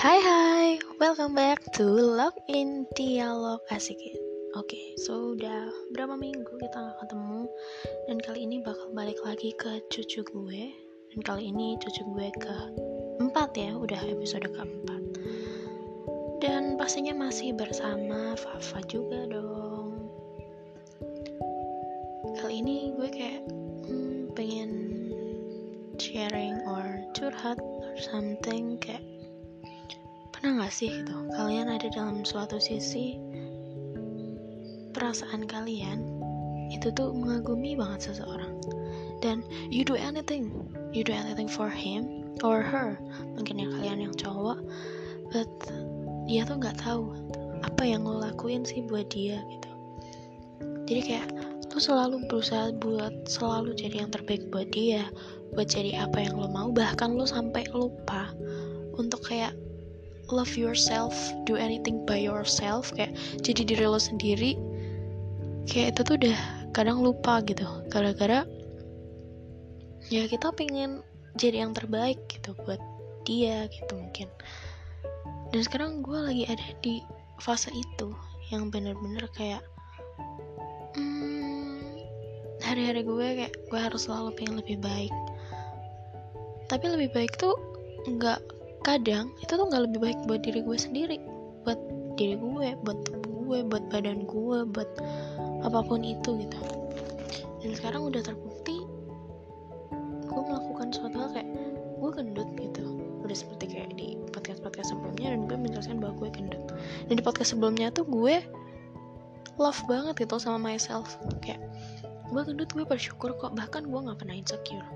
Hai hai, welcome back to Love in Dialog. Asikin Oke, so udah berapa minggu kita gak ketemu Dan kali ini bakal balik lagi ke cucu gue. Dan kali ini cucu gue ke empat ya, udah episode keempat. Dan pastinya masih bersama Fafa juga dong. Kali ini gue kayak hmm, pengen sharing or curhat or something kayak Pernah gak sih gitu, kalian ada dalam suatu sisi perasaan kalian itu tuh mengagumi banget seseorang? Dan you do anything, you do anything for him or her, mungkin yang kalian yang cowok, but dia tuh nggak tahu apa yang lo lakuin sih buat dia gitu. Jadi kayak lo selalu berusaha buat selalu jadi yang terbaik buat dia, buat jadi apa yang lo mau, bahkan lo sampai lupa untuk kayak love yourself do anything by yourself kayak jadi diri lo sendiri kayak itu tuh udah kadang lupa gitu. Gara-gara ya kita pengen jadi yang terbaik gitu buat dia gitu mungkin. Dan sekarang gue lagi ada di fase itu yang bener-bener kayak hmm, hari-hari gue kayak gue harus selalu pengen lebih baik. Tapi lebih baik tuh nggak kadang itu tuh nggak lebih baik buat diri gue sendiri. Buat diri gue buat tubuh gue buat badan gue buat apa pun itu gitu. Dan sekarang udah terbukti gue melakukan suatu hal kayak gue gendut gitu. Udah seperti kayak di podcast podcast sebelumnya dan gue menjelaskan bahwa gue gendut. Dan di podcast sebelumnya tuh gue love banget gitu sama myself. Kayak gue gendut gue bersyukur kok. Bahkan gue nggak pernah insecure.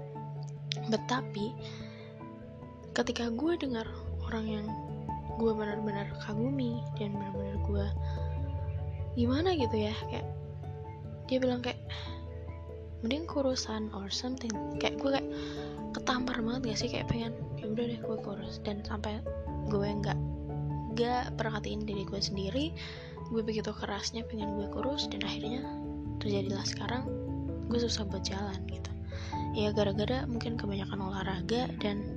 Tetapi ketika gue dengar orang yang gue benar-benar kagumi dan benar-benar gue gimana gitu ya kayak dia bilang kayak mending kurusan or something. Kayak gue kayak ketampar banget gak sih? Kayak pengen ya udah deh gue kurus. Dan sampai gue nggak nggak perhatiin diri gue sendiri gue begitu kerasnya pengen gue kurus dan akhirnya terjadilah sekarang gue susah buat jalan gitu. Ya gara-gara mungkin kebanyakan olahraga dan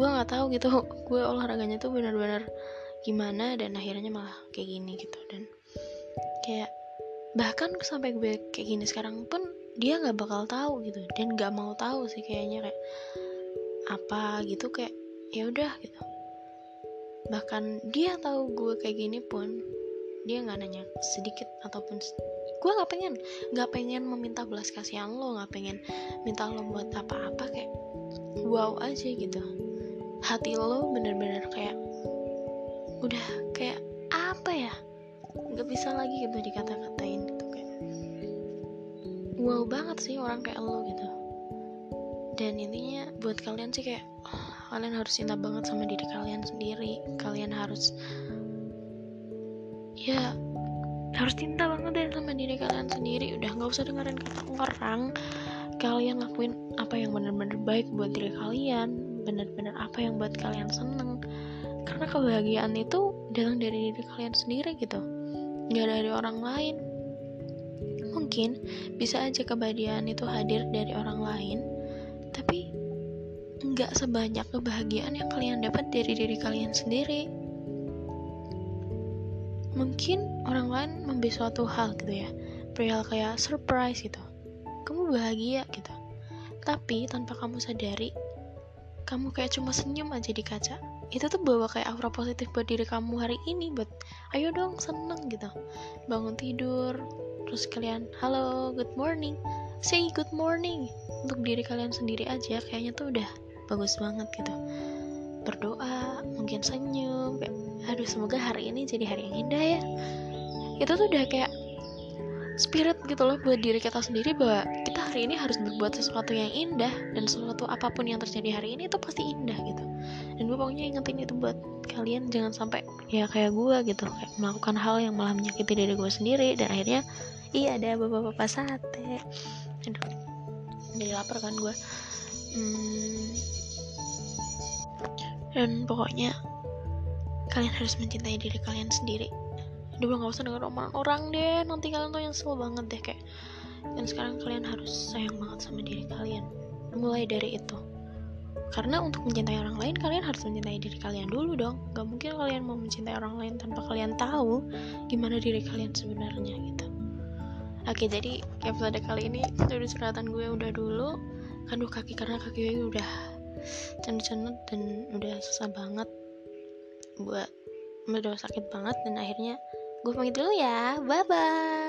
gue nggak tahu gitu. Gue olahraganya tuh benar-benar gimana dan akhirnya malah kayak gini gitu. Dan kayak bahkan sampai gue kayak gini sekarang pun dia nggak bakal tahu gitu. Dan nggak mau tahu sih kayaknya kayak apa gitu kayak ya udah gitu. Bahkan dia tahu gue kayak gini pun dia nggak nanya sedikit ataupun gue nggak pengen nggak pengen meminta belas kasihan lo nggak pengen minta lo buat apa-apa kayak wow aja gitu hati lo bener-bener kayak udah kayak apa ya? Nggak bisa lagi gitu dikata-katain gitu kayak wow banget sih orang kayak lo gitu. Dan intinya buat kalian sih kayak oh, kalian harus cinta banget sama diri kalian sendiri. Kalian harus ya harus cinta banget deh sama diri kalian sendiri. Udah nggak usah dengerin kata orang. Kalian lakuin apa yang bener-bener baik buat diri kalian benar-benar apa yang buat kalian seneng. Karena kebahagiaan itu datang dari diri kalian sendiri gitu nggak dari orang lain. Mungkin bisa aja kebahagiaan itu hadir dari orang lain tapi nggak sebanyak kebahagiaan yang kalian dapat dari diri kalian sendiri. Mungkin orang lain memberi suatu hal gitu ya perihal kayak surprise gitu kamu bahagia gitu. Tapi tanpa kamu sadari kamu kayak cuma senyum aja di kaca itu tuh bawa kayak aura positif buat diri kamu hari ini buat ayo dong seneng gitu. Bangun tidur terus kalian halo good morning. Say good morning untuk diri kalian sendiri aja kayaknya tuh udah bagus banget gitu. Berdoa mungkin senyum kayak aduh semoga hari ini jadi hari yang indah ya. Itu tuh udah kayak spirit gitu loh buat diri kita sendiri bahwa kita hari ini harus berbuat sesuatu yang indah dan sesuatu apa pun yang terjadi hari ini itu pasti indah gitu. Dan gue pokoknya ingetin itu buat kalian jangan sampai ya kayak gue gitu kayak melakukan hal yang malah menyakiti diri gue sendiri dan akhirnya iya ada bapak-bapak sate. Aduh jadi lapar kan gue. Hmm, dan pokoknya kalian harus mencintai diri kalian sendiri udah gak usah denger omongan orang deh. Nanti kalian tuh yang sebel banget deh kayak dan sekarang kalian harus sayang banget sama diri kalian. Mulai dari itu. Karena untuk mencintai orang lain kalian harus mencintai diri kalian dulu dong. Gak mungkin kalian mau mencintai orang lain tanpa kalian tahu gimana diri kalian sebenarnya gitu. Oke jadi episode kali ini dari curhatan gue udah dulu. Kanduh kaki karena kaki gue udah cenut-cenut dan udah susah banget buat udah sakit banget dan akhirnya gue pamit dulu ya. Bye bye